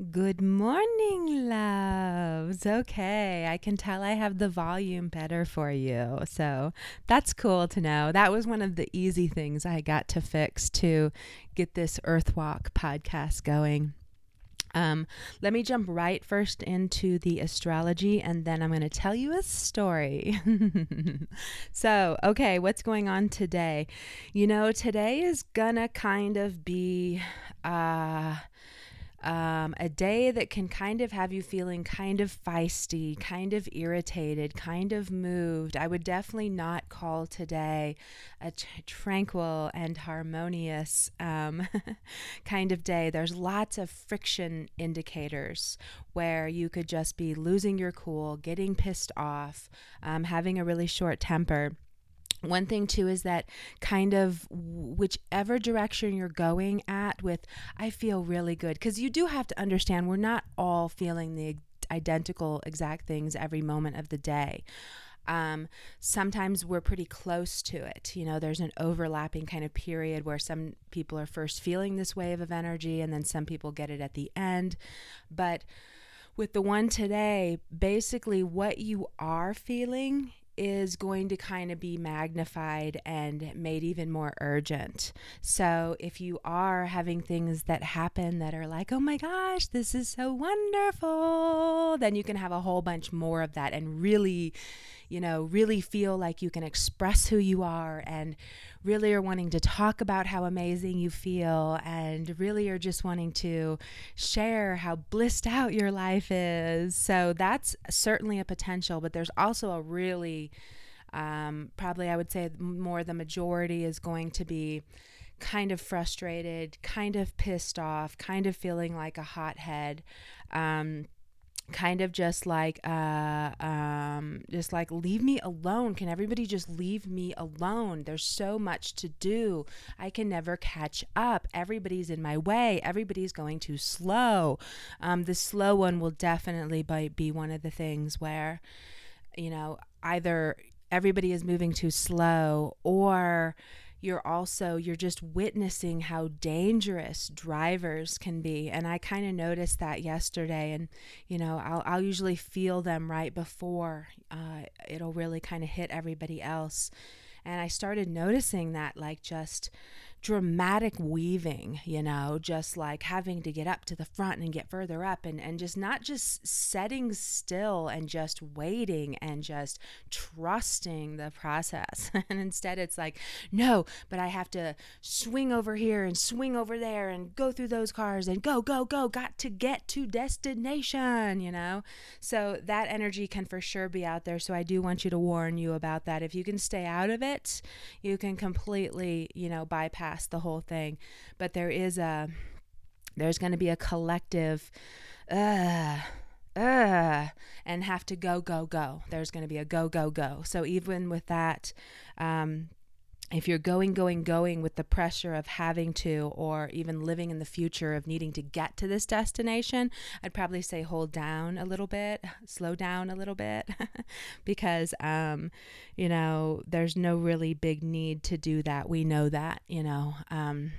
Good morning, loves. Okay, I can tell I have the volume better for you. So that's cool to know. That was one of the easy things I got to fix to get this Earthwalk podcast going. Um, let me jump right first into the astrology and then I'm going to tell you a story. so, okay, what's going on today? You know, today is going to kind of be. Uh, um, a day that can kind of have you feeling kind of feisty, kind of irritated, kind of moved. I would definitely not call today a t- tranquil and harmonious um, kind of day. There's lots of friction indicators where you could just be losing your cool, getting pissed off, um, having a really short temper one thing too is that kind of whichever direction you're going at with i feel really good because you do have to understand we're not all feeling the identical exact things every moment of the day um, sometimes we're pretty close to it. You know, there's an overlapping kind of period where some people are first feeling this wave of energy and then some people get it at the end. But with the one today, basically what you are feeling is going to kind of be magnified and made even more urgent. So if you are having things that happen that are like, oh my gosh, this is so wonderful, then you can have a whole bunch more of that and really, you know, really feel like you can express who you are and really are wanting to talk about how amazing you feel and really are just wanting to share how blissed out your life is. So that's certainly a potential, but there's also a really, um, probably I would say more the majority is going to be kind of frustrated, kind of pissed off, kind of feeling like a hothead. Um, kind of just like uh um just like leave me alone. Can everybody just leave me alone? There's so much to do. I can never catch up. Everybody's in my way. Everybody's going too slow. Um the slow one will definitely be one of the things where you know either everybody is moving too slow or you're also you're just witnessing how dangerous drivers can be. And i kind of noticed that yesterday and you know i'll, I'll usually feel them right before uh, it'll really kind of hit everybody else. And i started noticing that like just dramatic weaving, you know, just like having to get up to the front and get further up and, and just not just setting still and just waiting and just trusting the process. and instead it's like, no, but I have to swing over here and swing over there and go through those cars and go, go, go, got to get to destination, you know? So that energy can for sure be out there. So I do want you to warn you about that. If you can stay out of it, you can completely, you know, bypass past the whole thing. But there is a, there's going to be a collective, uh, uh, and have to go, go, go. There's going to be a go, go, go. So even with that, um, if you're going, going, going with the pressure of having to, or even living in the future of needing to get to this destination, I'd probably say hold down a little bit, slow down a little bit, because, um, you know, there's no really big need to do that. We know that, you know. Um,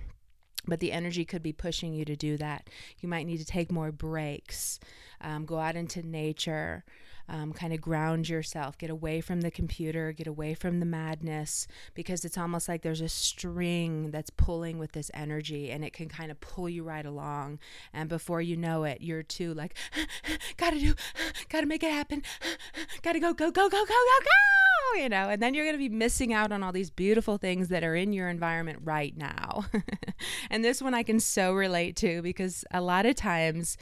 but the energy could be pushing you to do that. You might need to take more breaks, um, go out into nature, um, kind of ground yourself, get away from the computer, get away from the madness, because it's almost like there's a string that's pulling with this energy and it can kind of pull you right along. And before you know it, you're too like, gotta do, gotta make it happen, gotta go, go, go, go, go, go, go, you know, and then you're to be missing out on all these beautiful things that are in your environment right now. and this one I can so relate to because a lot of times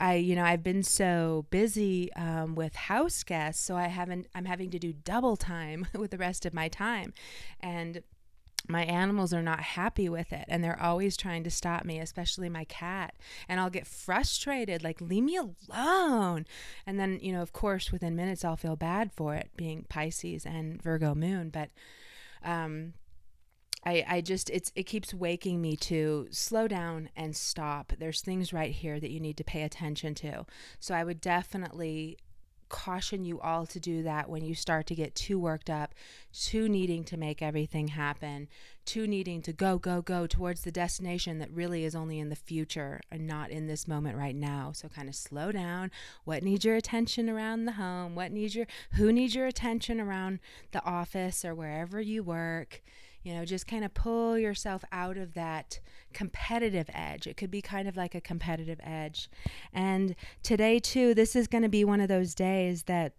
I, you know, I've been so busy um, with house guests, so I haven't. I'm having to do double time with the rest of my time, and my animals are not happy with it and they're always trying to stop me especially my cat and i'll get frustrated like leave me alone and then you know of course within minutes i'll feel bad for it being pisces and virgo moon but um I, I just it's it keeps waking me to slow down and stop. There's things right here that you need to pay attention to. So I would definitely caution you all to do that when you start to get too worked up, too needing to make everything happen, too needing to go, go, go towards the destination that really is only in the future and not in this moment right now. So kind of slow down. What needs your attention around the home? What needs your who needs your attention around the office or wherever you work? You know, just kind of pull yourself out of that competitive edge. It could be kind of like a competitive edge. And today, too, this is going to be one of those days that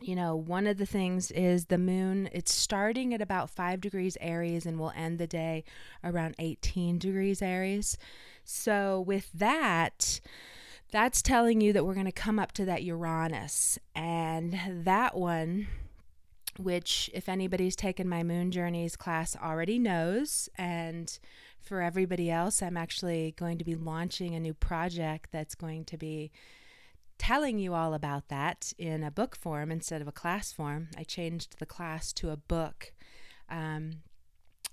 you know, one of the things is the moon, it's starting at about 5 degrees Aries and will end the day around 18 degrees Aries. So, with that, that's telling you that we're going to come up to that Uranus. And that one which, if anybody's taken my Moon Journeys class, already knows. And for everybody else, I'm actually going to be launching a new project that's going to be telling you all about that in a book form instead of a class form. I changed the class to a book. Um,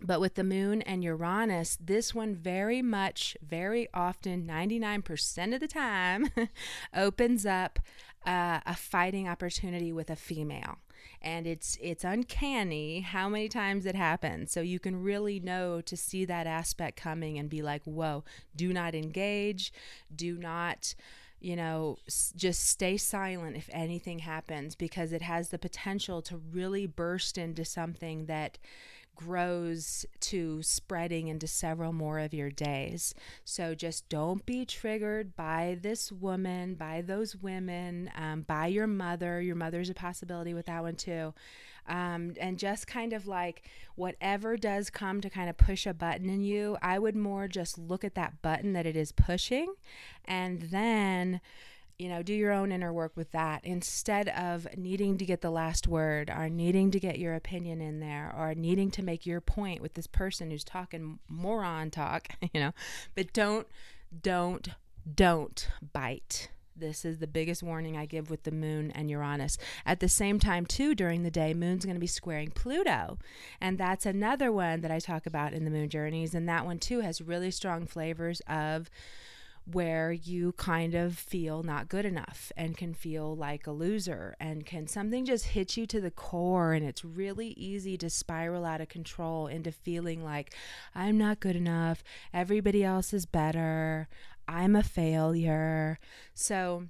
but with the moon and Uranus, this one very much, very often, 99% of the time, opens up uh, a fighting opportunity with a female and it's it's uncanny how many times it happens. So you can really know to see that aspect coming and be like whoa do not engage. Do not you know just stay silent if anything happens because it has the potential to really burst into something that grows to spreading into several more of your days. So just don't be triggered by this woman, by those women, um, by your mother. Your mother's a possibility with that one too. Um, and just kind of like whatever does come to kind of push a button in you, I would more just look at that button that it is pushing and then you know, do your own inner work with that instead of needing to get the last word or needing to get your opinion in there or needing to make your point with this person who's talking moron talk, you know. But don't, don't, don't bite. This is the biggest warning I give with the moon and Uranus. At the same time, too, during the day, moon's going to be squaring Pluto. And that's another one that I talk about in the moon journeys. And that one, too, has really strong flavors of where you kind of feel not good enough and can feel like a loser and can something just hit you to the core and it's really easy to spiral out of control into feeling like I'm not good enough, everybody else is better, I'm a failure. So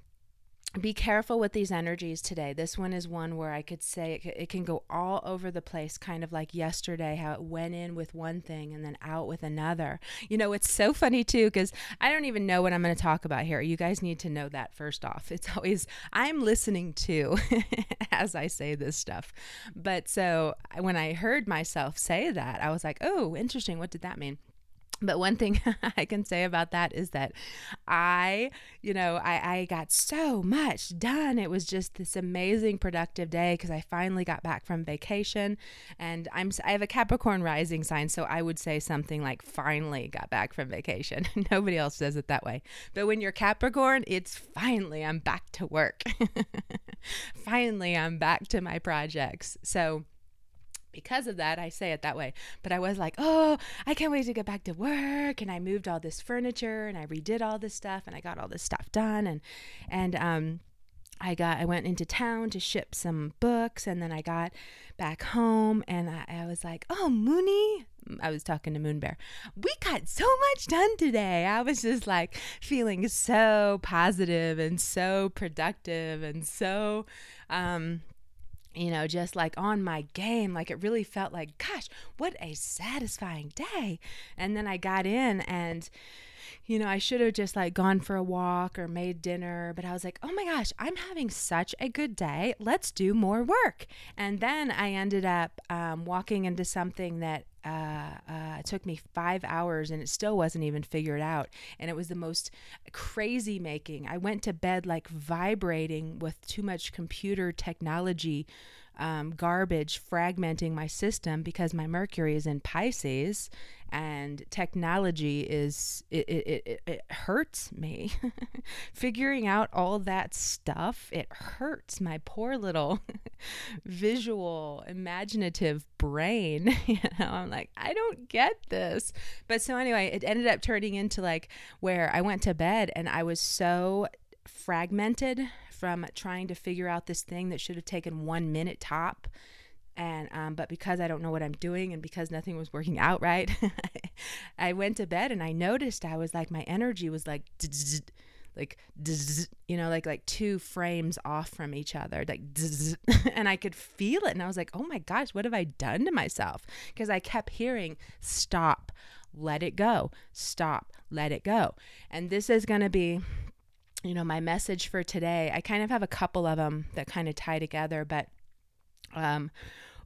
be careful with these energies today. This one is one where I could say it, it, can go all over the place, kind of like yesterday, how it went in with one thing and then out with another. You know, it's so funny too, because I don't even know what I'm going to talk about here. You guys need to know that first off. It's always, I'm listening to as I say this stuff. But so when I heard myself say that, I was like, oh, interesting. What did that mean? But one thing I can say about that is that I, you know, I, I got so much done. It was just this amazing productive day because I finally got back from vacation and I'm I have a Capricorn rising sign, so I would say something like finally got back from vacation. Nobody else says it that way. But when you're Capricorn, it's finally I'm back to work. finally I'm back to my projects. So because of that, I say it that way. But I was like, oh, I can't wait to get back to work. And I moved all this furniture and I redid all this stuff and I got all this stuff done. And, and, um, I got I went into town to ship some books and then I got back home and I, I, was like, "Oh, Mooney." I was talking to Moon Bear. We got so much done today. I was just like feeling so positive and so productive and so um you know, just like on my game. Like it really felt like, gosh, what a satisfying day. And then I got in and, you know, I should have just like gone for a walk or made dinner, but I was like, oh my gosh, I'm having such a good day. Let's do more work. And then I ended up um, walking into something that uh, uh, it took me five hours and it still wasn't even figured out. And it was the most crazy making. I went to bed like vibrating with too much computer technology um, garbage fragmenting my system because my Mercury is in Pisces and technology is it, it, it, it hurts me. Figuring out all that stuff it hurts my poor little visual imaginative brain. You know i'm like i don't get this. But so anyway it ended up turning into like where i went to bed and i was so fragmented from trying to figure out this thing that should have taken one minute top. And um, but because I don't know what I'm doing and because nothing was working out right, I went to bed and I noticed I was like my energy was like like you know like like two frames off from each other like and I could feel it. And I was like oh my gosh what have I done to myself? Because I kept hearing stop let it go stop let it go. And this is going to be you know my message for today I kind of have a couple of them that kind of tie together but um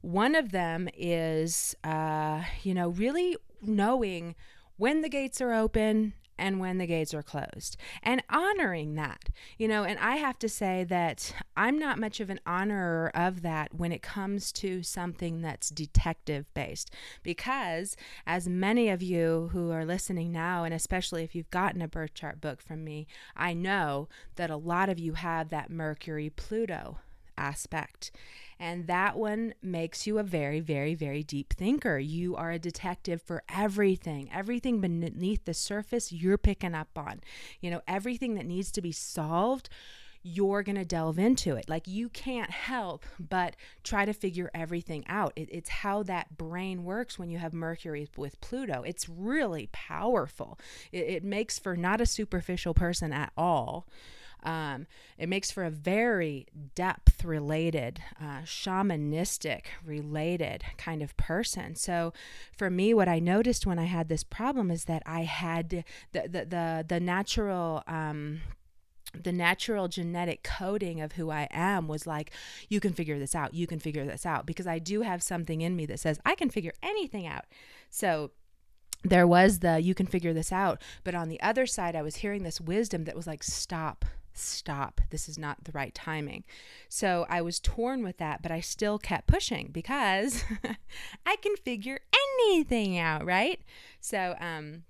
one of them is, uh, you know, really knowing when the gates are open and when the gates are closed. And honoring that you know and i have to say that i'm not much of an honorer of that when it comes to something that's detective based. Because as many of you who are listening now and especially if you've gotten a birth chart book from me i know that a lot of you have that mercury pluto aspect and that one makes you a very, very, very deep thinker. You are a detective for everything. Everything beneath the surface, you're picking up on. You know, everything that needs to be solved you're going to delve into it. Like you can't help but try to figure everything out. It, it's how that brain works when you have Mercury with Pluto. It's really powerful. It, it makes for not a superficial person at all. Um, it makes for a very depth related, uh, shamanistic related kind of person. So for me, what I noticed when I had this problem is that I had the, the, the, the natural, um, the natural genetic coding of who I am was like, you can figure this out. You can figure this out. Because I do have something in me that says, I can figure anything out. So there was the, you can figure this out. But on the other side, I was hearing this wisdom that was like, stop, stop. This is not the right timing. So I was torn with that, but I still kept pushing because I can figure anything out, right? So, um,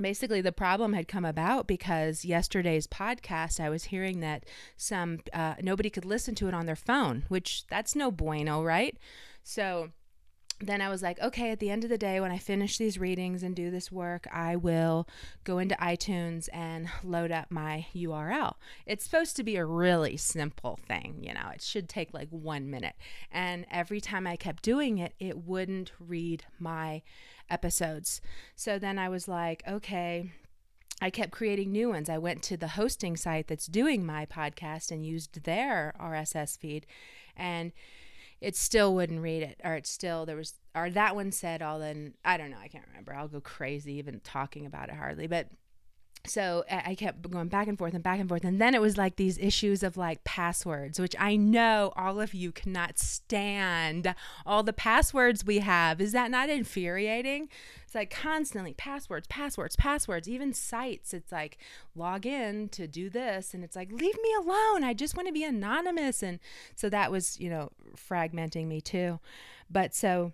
basically the problem had come about because yesterday's podcast i was hearing that some uh, nobody could listen to it on their phone which that's no bueno right so then I was like, okay, at the end of the day, when I finish these readings and do this work, I will go into iTunes and load up my URL. It's supposed to be a really simple thing, you know, it should take like one minute. And every time I kept doing it, it wouldn't read my episodes. So then I was like, okay. I kept creating new ones. I went to the hosting site that's doing my podcast and used their RSS feed. And it still wouldn't read it or it still there was or that one said all then i don't know i can't remember. I'll go crazy even talking about it hardly but so I kept going back and forth and back and forth. And then it was like these issues of like passwords, which I know all of you cannot stand all the passwords we have. Is that not infuriating? It's like constantly passwords, passwords, passwords, even sites. It's like log in to do this. And it's like, leave me alone. I just want to be anonymous. And so that was, you know, fragmenting me too. But so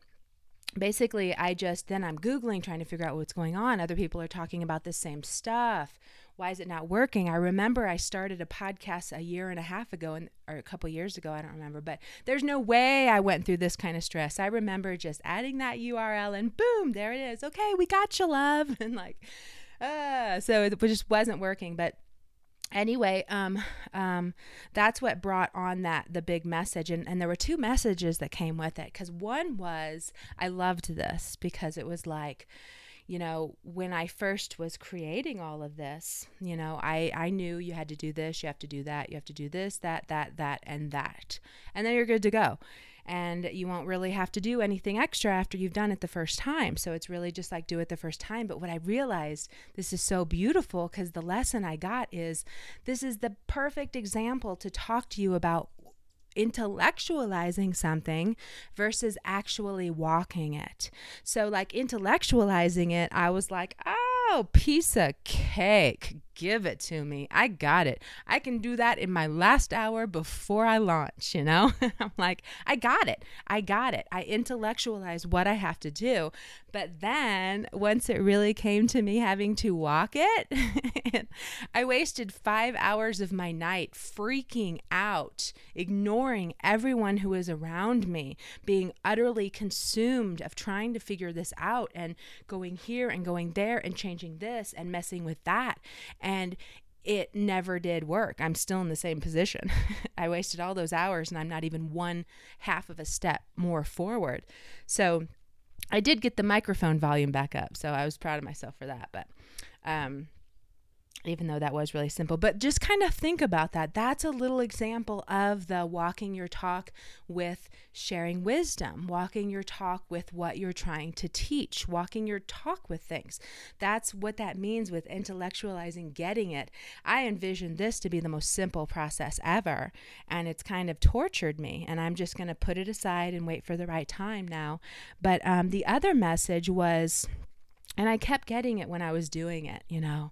basically i just then i'm googling trying to figure out what's going on. Other people are talking about the same stuff. Why is it not working? I remember i started a podcast a year and a half ago and or a couple years ago i don't remember but there's no way i went through this kind of stress. I remember just adding that url and boom there it is. Okay we got you love. And like uh so it just wasn't working. But anyway um, um, that's what brought on that the big message and, and there were two messages that came with it because one was i loved this because it was like you know when i first was creating all of this you know i i knew you had to do this you have to do that you have to do this that that that and that. And then you're good to go and you won't really have to do anything extra after you've done it the first time. So it's really just like do it the first time. But what I realized, this is so beautiful because the lesson I got is this is the perfect example to talk to you about intellectualizing something versus actually walking it. So, like intellectualizing it, I was like, oh, piece of cake give it to me. I got it. I can do that in my last hour before I launch, you know? I'm like, I got it. I got it. I intellectualize what I have to do. But then once it really came to me having to walk it, I wasted five hours of my night freaking out, ignoring everyone who was around me, being utterly consumed of trying to figure this out and going here and going there and changing this and messing with that. And it never did work. I'm still in the same position. I wasted all those hours and I'm not even one half of a step more forward. So I did get the microphone volume back up. So I was proud of myself for that. But um, even though that was really simple. But just kind of think about that. That's a little example of the walking your talk with sharing wisdom, walking your talk with what you're trying to teach, walking your talk with things. That's what that means with intellectualizing, getting it. I envision this to be the most simple process ever, and it's kind of tortured me. And I'm just going to put it aside and wait for the right time now. But um, the other message was, and I kept getting it when I was doing it, you know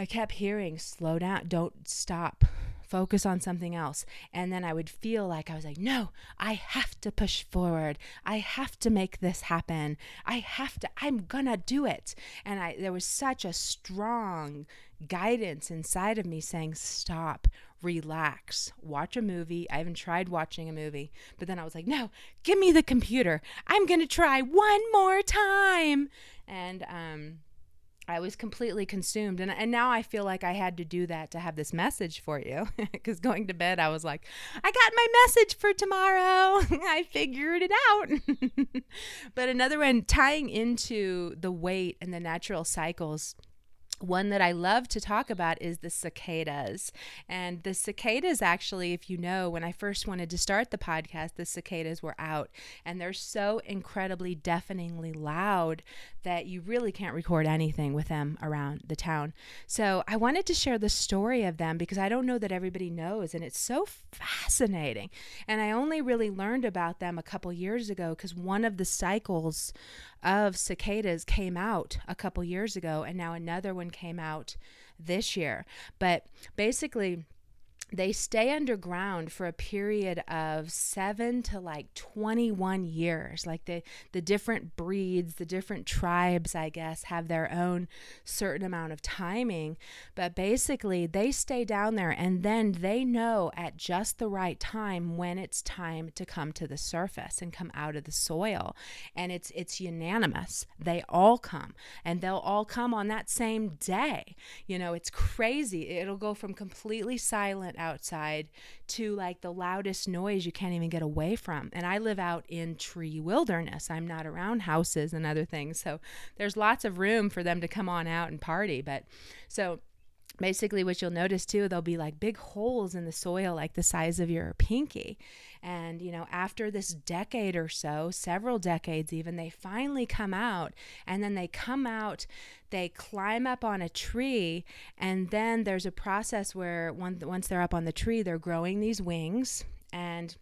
I kept hearing, slow down, don't stop, focus on something else. And then I would feel like I was like, no, I have to push forward. I have to make this happen. I have to, I'm gonna do it. And I, there was such a strong guidance inside of me saying, stop, relax, watch a movie. I even tried watching a movie, but then I was like, no, give me the computer. I'm gonna try one more time. And, um, I was completely consumed. And, and now I feel like I had to do that to have this message for you. Because going to bed, I was like, I got my message for tomorrow. I figured it out. but another one tying into the wait and the natural cycles one that I love to talk about is the cicadas. And the cicadas, actually, if you know, when I first wanted to start the podcast, the cicadas were out. And they're so incredibly deafeningly loud that you really can't record anything with them around the town. So I wanted to share the story of them because I don't know that everybody knows. And it's so fascinating. And I only really learned about them a couple years ago because one of the cycles of cicadas came out a couple years ago, and now another one came out this year. But basically, they stay underground for a period of seven to like 21 years. Like the, the different breeds, the different tribes, I guess, have their own certain amount of timing. But basically, they stay down there and then they know at just the right time when it's time to come to the surface and come out of the soil. And it's, it's unanimous. They all come and they'll all come on that same day. You know, it's crazy. It'll go from completely silent outside to like the loudest noise you can't even get away from. And I live out in tree wilderness. I'm not around houses and other things. So there's lots of room for them to come on out and party. But so basically what you'll notice too there'll be like big holes in the soil like the size of your pinky. And you know after this decade or so several decades even they finally come out. And then they come out they climb up on a tree and then there's a process where once they're up on the tree they're growing these wings. And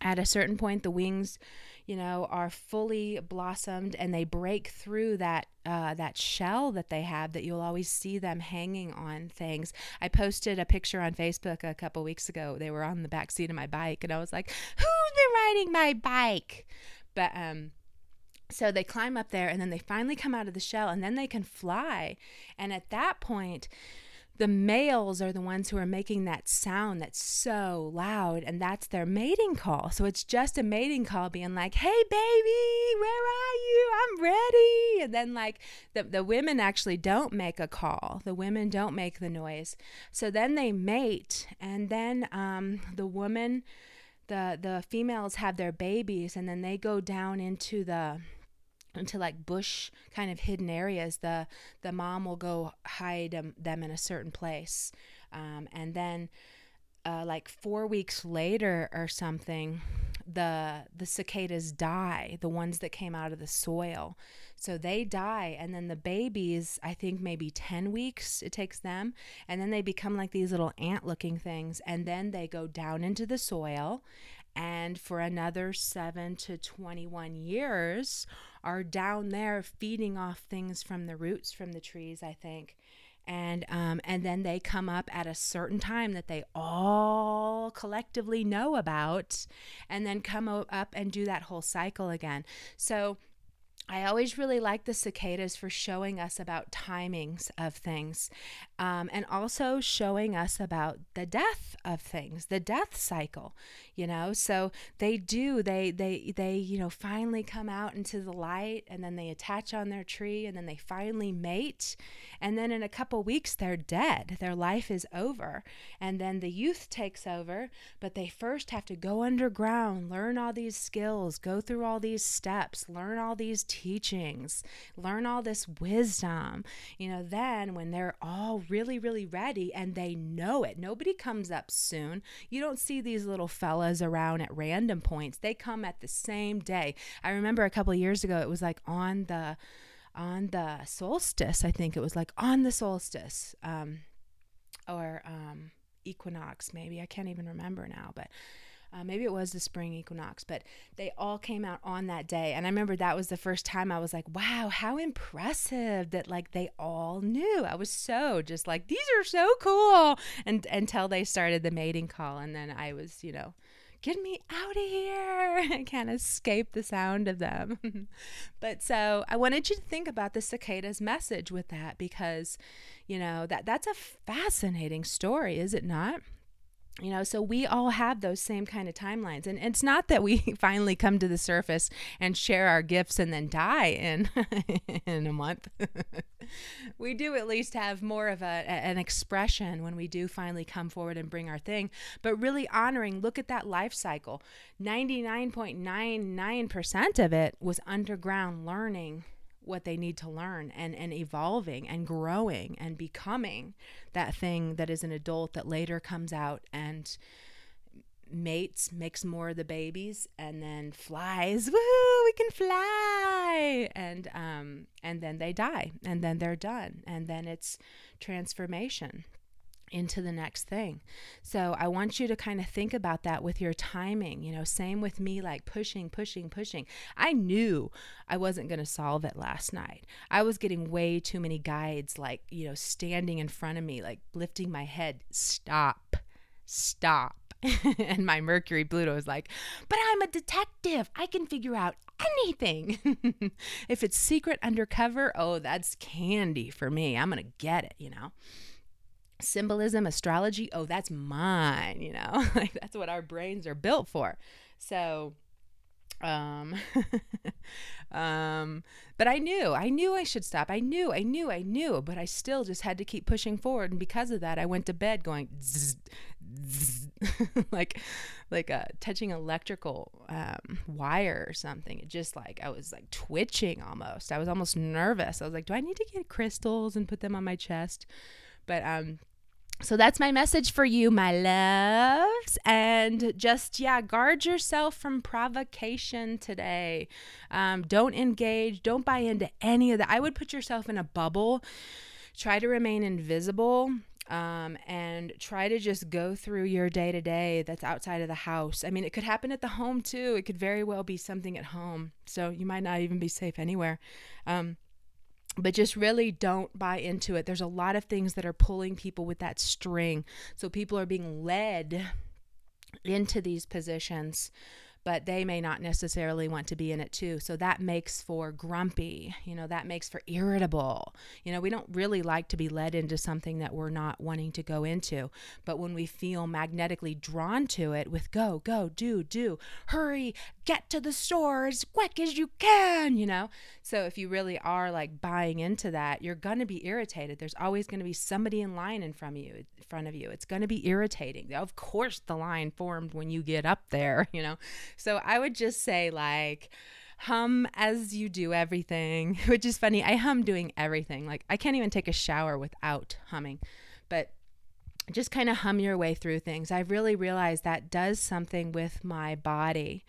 at a certain point the wings you know, are fully blossomed and they break through that uh, that shell that they have that you'll always see them hanging on things. I posted a picture on Facebook a couple weeks ago. They were on the back seat of my bike, and I was like, "Who's been riding my bike?" But um, so they climb up there, and then they finally come out of the shell, and then they can fly. And at that point, the males are the ones who are making that sound that's so loud and that's their mating call. So it's just a mating call being like hey baby where are you? I'm ready. And then like the, the women actually don't make a call. The women don't make the noise. So then they mate and then um, the woman the the females have their babies and then they go down into the into like bush kind of hidden areas the the mom will go hide um, them in a certain place. Um, and then uh, like four weeks later or something the the cicadas die the ones that came out of the soil. So they die and then the babies i think maybe 10 weeks it takes them and then they become like these little ant looking things and then they go down into the soil and for another 7 to 21 years are down there feeding off things from the roots from the trees, I think. And um, and then they come up at a certain time that they all collectively know about, and then come up and do that whole cycle again. So I always really like the cicadas for showing us about timings of things um, and also showing us about the death of things, the death cycle, you know. So they do, they, they, they, you know, finally come out into the light and then they attach on their tree and then they finally mate. And then in a couple weeks, they're dead. Their life is over. And then the youth takes over, but they first have to go underground, learn all these skills, go through all these steps, learn all these teachings, learn all this wisdom. You know, then when they're all really, really ready and they know it, nobody comes up soon. You don't see these little fellas around at random points. They come at the same day. I remember a couple years ago, it was like on the on the solstice. I think it was like on the solstice, um, or um, equinox. Maybe I can't even remember now, but uh, maybe it was the spring equinox, but they all came out on that day. And I remember that was the first time I was like, wow, how impressive that like they all knew. I was so just like, these are so cool. And until they started the mating call. And then I was, you know, get me out of here. I can't escape the sound of them. but so I wanted you to think about the cicada's message with that because, you know, that that's a fascinating story, is it not? You know so we all have those same kind of timelines and it's not that we finally come to the surface and share our gifts and then die in in a month. We do at least have more of a, an expression when we do finally come forward and bring our thing but really honoring look at that life cycle. 99.99% of it was underground learning what they need to learn and, and evolving and growing and becoming that thing that is an adult that later comes out and mates, makes more of the babies, and then flies. Woo, we can fly! And um, and then they die, and then they're done, and then it's transformation into the next thing. So I want you to kind of think about that with your timing. You know, same with me, like pushing, pushing, pushing. I knew I wasn't going to solve it last night. I was getting way too many guides, like, you know, standing in front of me, like lifting my head, stop, stop. and my Mercury Pluto is like, but I'm a detective. I can figure out anything. if it's secret undercover, oh, that's candy for me. I'm going to get it, you know? Symbolism, astrology, oh, that's mine, you know? like that's what our brains are built for. So um um but I knew, I knew I should stop. I knew, I knew, I knew, but I still just had to keep pushing forward and because of that I went to bed going zzz, zzz, like like uh touching electrical um wire or something. It just like I was like twitching almost. I was almost nervous. I was like, do I need to get crystals and put them on my chest? But um so that's my message for you, my loves. And just, yeah, guard yourself from provocation today. Um, don't engage, don't buy into any of that. I would put yourself in a bubble, try to remain invisible. Um, and try to just go through your day to day that's outside of the house. I mean, it could happen at the home too. It could very well be something at home. So you might not even be safe anywhere. Um, but just really don't buy into it. There's a lot of things that are pulling people with that string. So people are being led into these positions but they may not necessarily want to be in it too. So that makes for grumpy, you know, that makes for irritable. You know, we don't really like to be led into something that we're not wanting to go into. But when we feel magnetically drawn to it with go, go, do, do, hurry, get to the store as quick as you can, you know. So if you really are like buying into that, you're going to be irritated. There's always going to be somebody in line in front of you, in front of you. It's going to be irritating. Of course the line formed when you get up there, you know. So I would just say, like, hum as you do everything, which is funny. I hum doing everything. Like, I can't even take a shower without humming. But just kind of hum your way through things. I've really realized that does something with my body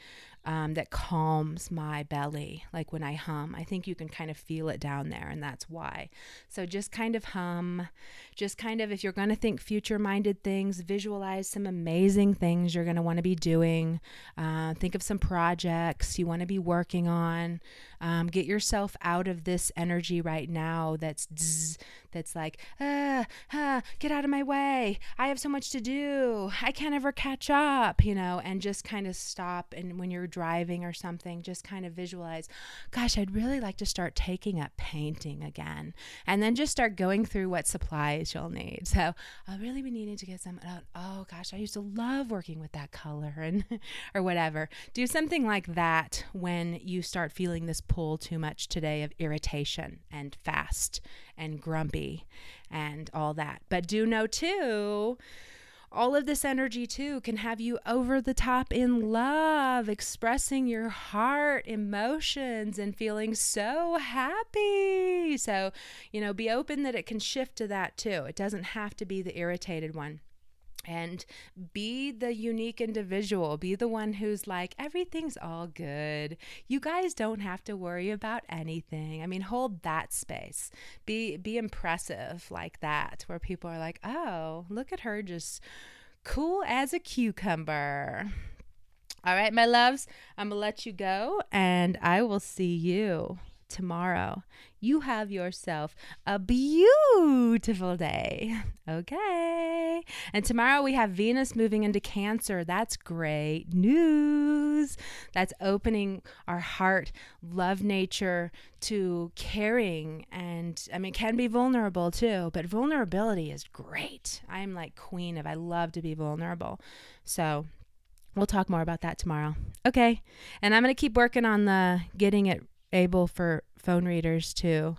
um, that calms my belly, like when I hum. I think you can kind of feel it down there, and that's why. So just kind of hum. Just kind of, if you're going to think future minded things, visualize some amazing things you're going to want to be doing. Uh, think of some projects you want to be working on. Um, get yourself out of this energy right now that's zzz, that's like, ah, ah, get out of my way. I have so much to do. I can't ever catch up, you know, and just kind of stop. And when you're driving or something, just kind of visualize, gosh, I'd really like to start taking up painting again. And then just start going through what supplies you'll need. So I'll really be needing to get some, oh, oh gosh, I used to love working with that color and or whatever. Do something like that when you start feeling this pull too much today of irritation and fast and grumpy and all that. But do know too all of this energy too can have you over the top in love, expressing your heart, emotions, and feeling so happy. So, you know, be open that it can shift to that too. It doesn't have to be the irritated one and be the unique individual. Be the one who's like, everything's all good. You guys don't have to worry about anything. I mean, hold that space. Be be impressive like that, where people are like, oh, look at her just cool as a cucumber. All right, my loves, I'm gonna let you go and I will see you tomorrow. You have yourself a beautiful day. Okay. And tomorrow we have Venus moving into Cancer. That's great news. That's opening our heart, love nature to caring. And I mean, can be vulnerable too, but vulnerability is great. I'm like queen of, I love to be vulnerable. So, We'll talk more about that tomorrow. Okay. And I'm going to keep working on the getting it able for phone readers to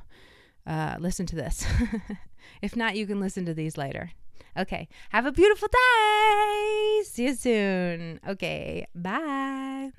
uh, listen to this. if not, you can listen to these later. Okay. Have a beautiful day. See you soon. Okay. Bye.